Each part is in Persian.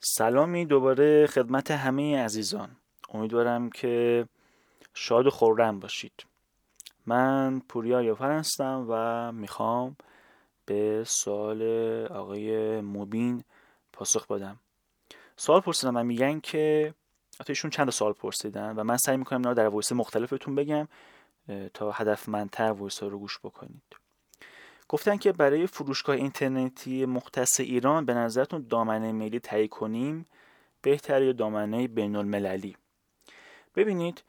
سلامی دوباره خدمت همه عزیزان. امیدوارم که شاد و خرم باشید. من پوریا یافر هستم و می‌خوام به سوال آقای مبین پاسخ بدم. سوال پرسیدم و میگن که ایشون چند سوال پرسیدن و من سعی می‌کنم اینا در voice مختلفتون بگم تا هدفمندتر voice رو گوش بکنید. گفتن که برای فروشگاه اینترنتی مختص ایران به نظرتون دامنه ملی تهیه کنیم بهتر یا دامنه بین المللی ببینید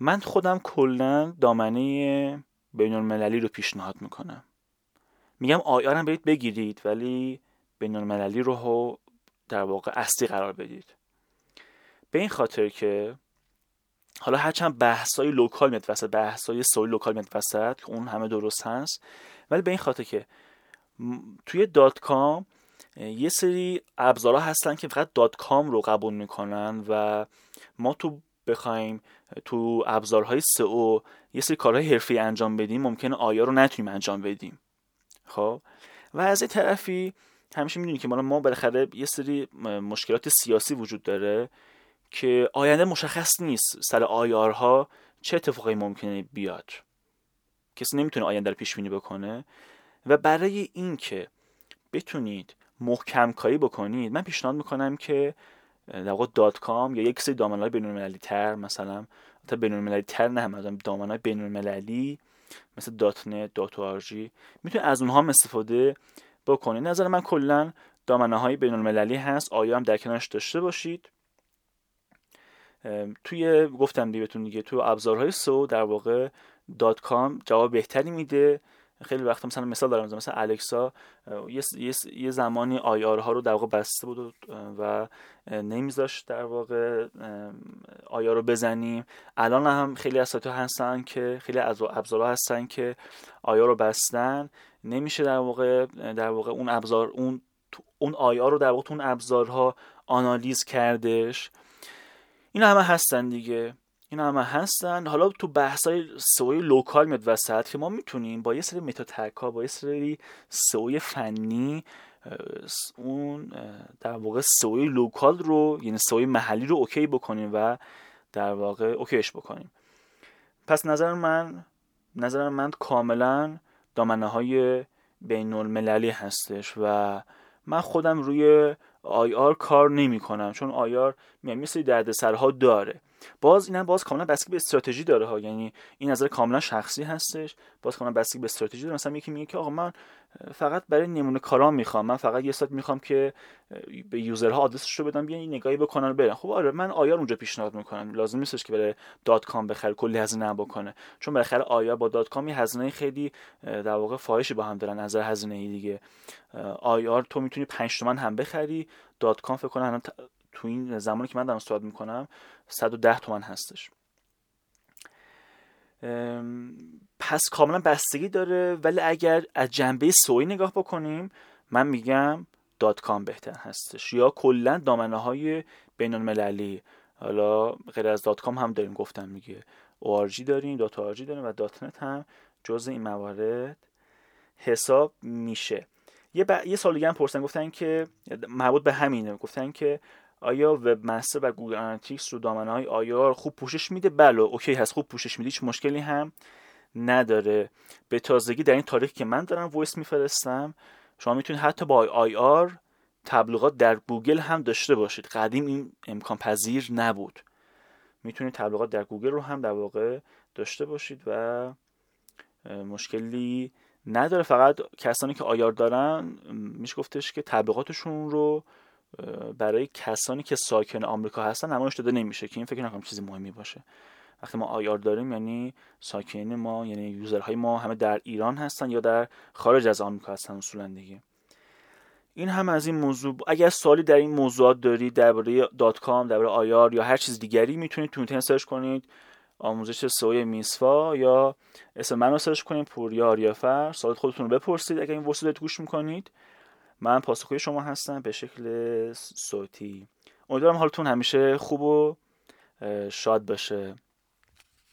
من خودم کلا دامنه بین المللی رو پیشنهاد می‌کنم. میگم IR م برید بگیرید ولی بین المللی رو در واقع اصلی قرار بدید. به این خاطر که حالا هرچند بحثای local میاد وسط بحثای سئوی local میاد وسط که اون همه درست هست. ولی به این خاطر که توی dot com یه سری ابزارها هستن که فقط dot com رو قبول می‌کنن و ما تو بخوایم تو ابزارهای سئو یه سری کارهای حرفه‌ای انجام بدیم ممکنه IR رو نتونیم انجام بدیم. خب؟ و از این طرفی همیشه می‌دونی که ما بالاخره یه سری مشکلات سیاسی وجود داره. که آینده مشخص نیست سر IR ها چه اتفاقی ممکنه بیاد. کسی نمی‌تونه آینده رو پیش بینی بکنه و برای اینکه بتونید محکم کاری بکنید من پیشنهاد می‌کنم که در واقع dot com یا یک سری دامنهای بین تر مثلا تا بین المللی تر نه مثلا دامنهای بین المللی مثل dot net dot org می‌تونید از اونها هم استفاده بکنید نظر من کلا دامنه های بین هست. IR هم در کنارش داشته باشید؟ توی گفتم دیگه بهتون دیگه تو ابزارهای سئو در واقع dot com جواب بهتری میده. خیلی وقت مثلا مثال دارم مثلا Alexa یه, یه،, زمانی IR ها رو در واقع بسته بود و نمیذاشت در واقع IR رو بزنیم. الان هم خیلی از هستن که خیلی از ابزارها هستن که IR رو بستن. نمیشه در واقع در واقع اون ابزار اون اون IR رو در واقع اون ابزارها آنالیز کردش. اینا همه هستن دیگه. اینا همه هستن. حالا تو بحثای سئوی local میاد وسط که ما می‌تونیم با یه سری meta tag ها با یه سری سئوی فنی اون در واقع سئوی local رو یعنی سئوی محلی رو OK بکنیم و در واقع OK ش بکنیم. پس نظر من نظر من کاملا دامنه های بین المللی هستش و من خودم روی IR کار نمی کنم چون IR مثل دردسرها داره. باز اینم باز کاملا بستگی به استراتژی داره ها. یعنی این نظر کاملا شخصی هستش. باز کاملا بستگی به استراتژی داره. مثلا یکی میگه که آقا من فقط برای نمونه کارام می‌خوام. من فقط یه سایت می‌خوام که به user ها آدرسش رو بدم بیان نگاهی بکنن و برن. خب آره من IR اونجا پیشنهاد می‌کنم. لازم نیستش که برای dot com بخره کلی هزینه بکنه. چون بالاخره IR با dot com هزینه خیلی در واقع فاحشی با هم دارن نظر هزینه ای دیگه IR تو می‌تونی 5 تومن هم بخری. dot com فکر کنم تو این زمانی که من دارم صحبت می‌کنم 110 تومن هستش. پس کاملا بستگی داره ولی اگر از جنبه سئوی نگاه بکنیم من میگم dot com بهتر هستش. یا کلا دامنه های بین المللی حالا غیر از dot com هم داریم گفتم میگه ORG داریم dot org داریم و dot net هم جز این موارد حساب میشه. یه, ب... یه سوال دیگه هم پرسیدن گفتن که مربوط به همینه. گفتن که آیا Webmaster و Google Analytics رو دامنه های IR خوب پوشش میده؟ بله OK هست خوب پوشش میده هیچ مشکلی هم نداره. به تازگی در این تاریخ که من دارم voice میفرستم شما می‌تونید حتی با IR تبلیغات در گوگل هم داشته باشید. قدیم این امکان پذیر نبود. می‌تونید تبلیغات در گوگل رو هم در واقع داشته باشید و مشکلی نداره. فقط کسانی که IR دارن میشه گفتش که تبلیغاتشون رو برای کسانی که ساکن آمریکا هستن نمایش داده نمیشه که این فکر نکنم چیز مهمی باشه. وقتی ما IR داریم یعنی ساکن ما یعنی user های ما همه در ایران هستن یا در خارج از آمریکا هستن اصولا دیگه. این هم از این موضوع اگر سوالی در این موضوعات دارید درباره. dot com درباره IR یا هر چیز دیگری می‌تونید تو اینترنت سرچ کنید. آموزش سئوی میسفا یا اسم من رو سرچ کنید پوریا آریافر. سوالات خودتون رو بپرسید. اگر این وسیله گوش می‌کنید من پاسخگوی شما هستم به شکل صوتی. امیدوارم حالتون همیشه خوب و شاد باشه.